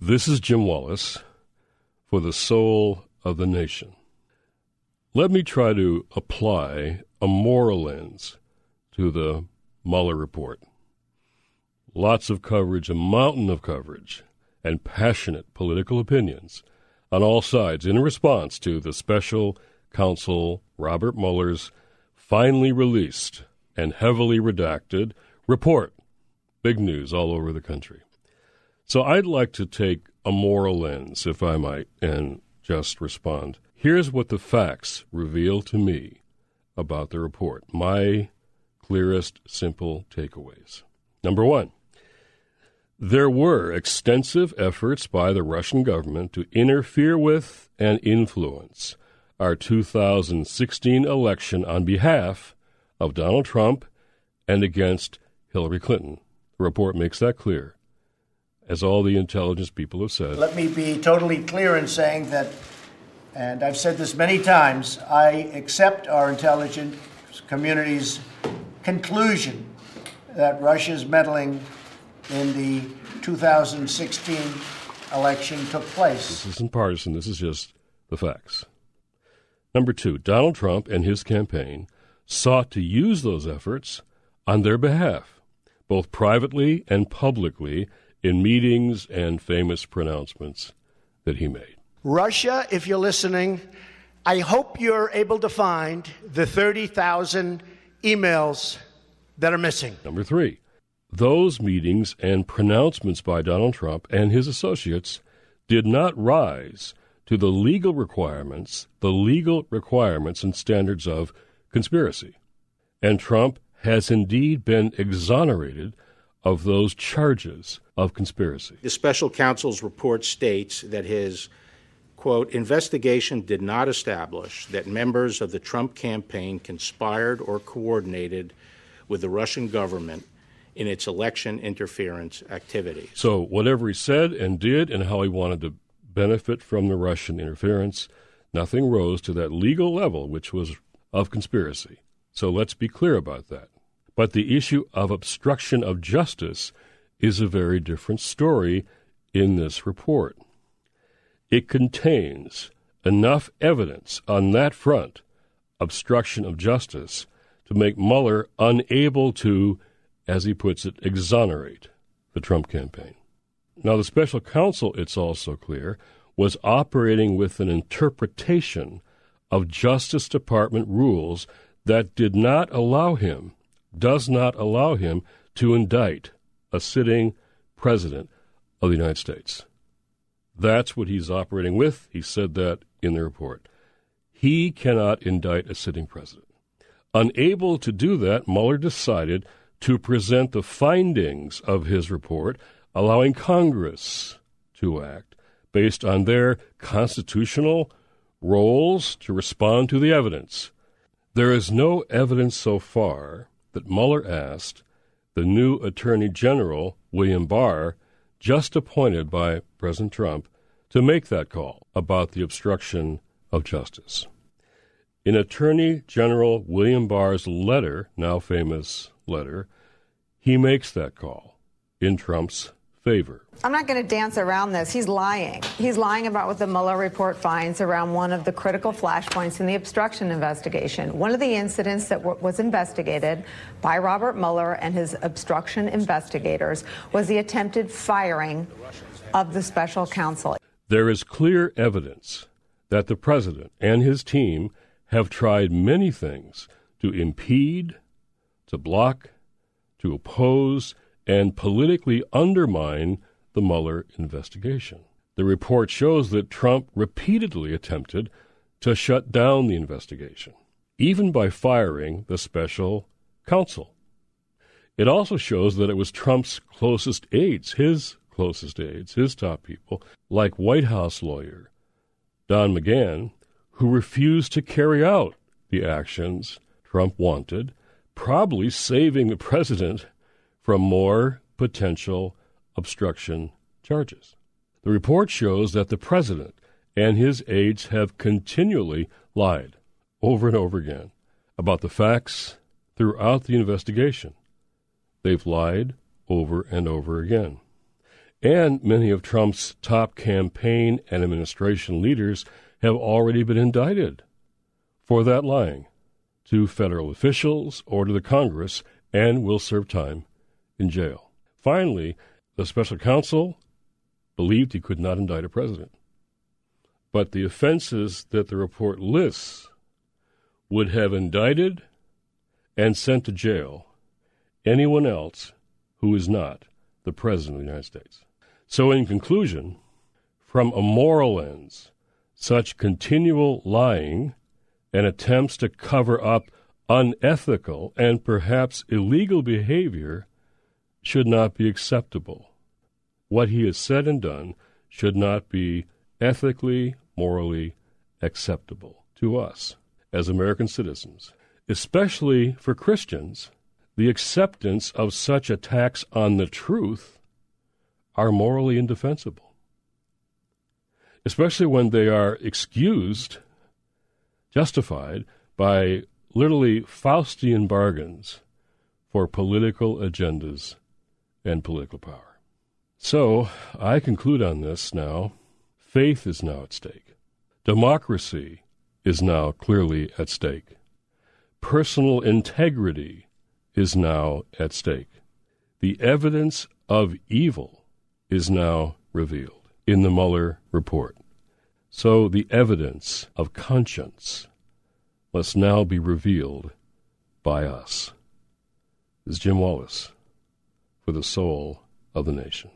This is Jim Wallis for the soul of the nation. Let me try to apply a moral lens to the Mueller report. Lots of coverage, a mountain of coverage, and passionate political opinions on all sides in response to the special counsel Robert Mueller's finally released and heavily redacted report. Big news all over the country. So I'd like to take a moral lens, if I might, and just respond. Here's what the facts reveal to me about the report. My clearest, simple takeaways. Number one, there were extensive efforts by the Russian government to interfere with and influence our 2016 election on behalf of Donald Trump and against Hillary Clinton. The report makes that clear, as all the intelligence people have said. Let me be totally clear in saying that, and I've said this many times, I accept our intelligence community's conclusion that Russia's meddling in the 2016 election took place. This isn't partisan, this is just the facts. Number two, Donald Trump and his campaign sought to use those efforts on their behalf, both privately and publicly, in meetings and famous pronouncements that he made. Russia, if you're listening, I hope you're able to find the 30,000 emails that are missing. Number three, those meetings and pronouncements by Donald Trump and his associates did not rise to the legal requirements, the legal requirements and standards of conspiracy. And Trump has indeed been exonerated of those charges of conspiracy. The special counsel's report states that his quote, investigation did not establish that members of the Trump campaign conspired or coordinated with the Russian government in its election interference activities. So, whatever he said and did and how he wanted to benefit from the Russian interference, nothing rose to that legal level, which was of conspiracy. So, let's be clear about that. But the issue of obstruction of justice is a very different story in this report it contains enough evidence on that front, obstruction of justice, to make Mueller unable to, as he puts it, exonerate the Trump campaign. Now, the special counsel, it's also clear, was operating with an interpretation of Justice Department rules that did not allow him, does not allow him to indict a sitting president of the United States. That's what he's operating with. He said that in the report. He cannot indict a sitting president. Unable to do that, Mueller decided to present the findings of his report, allowing Congress to act based on their constitutional roles to respond to the evidence. There is no evidence so far that Mueller asked the new Attorney General, William Barr, just appointed by President Trump to make that call about the obstruction of justice. In Attorney General William Barr's letter, now famous letter, he makes that call in Trump's favor. I'm not going to dance around this. He's lying. He's lying about what the Mueller report finds around one of the critical flashpoints in the obstruction investigation. One of the incidents that w- was investigated by Robert Mueller and his obstruction investigators was the attempted firing of the special counsel. There is clear evidence that the president and his team have tried many things to impede, to block, to oppose, and politically undermine the Mueller investigation. The report shows that Trump repeatedly attempted to shut down the investigation, even by firing the special counsel. It also shows that it was Trump's closest aides, his closest aides, his top people, like White House lawyer Don McGahn, who refused to carry out the actions Trump wanted, probably saving the president from more potential obstruction charges. The report shows that the president and his aides have continually lied over and over again about the facts throughout the investigation. They've lied over and over again. And many of Trump's top campaign and administration leaders have already been indicted for that lying to federal officials or to the Congress and will serve time in jail. Finally, the special counsel believed he could not indict a president. But the offenses that the report lists would have indicted and sent to jail anyone else who is not the President of the United States. So, in conclusion, from a moral lens, such continual lying and attempts to cover up unethical and perhaps illegal behavior should not be acceptable. What he has said and done should not be ethically, morally acceptable to us as American citizens, especially for Christians. The acceptance of such attacks on the truth are morally indefensible, especially when they are excused, justified by literally Faustian bargains for political agendas and political power. So I conclude on this now. Faith is now at stake. Democracy is now clearly at stake. Personal integrity is now at stake. The evidence of evil is now revealed in the Mueller report. So the evidence of conscience must now be revealed by us. This is Jim Wallis for the soul of the nation.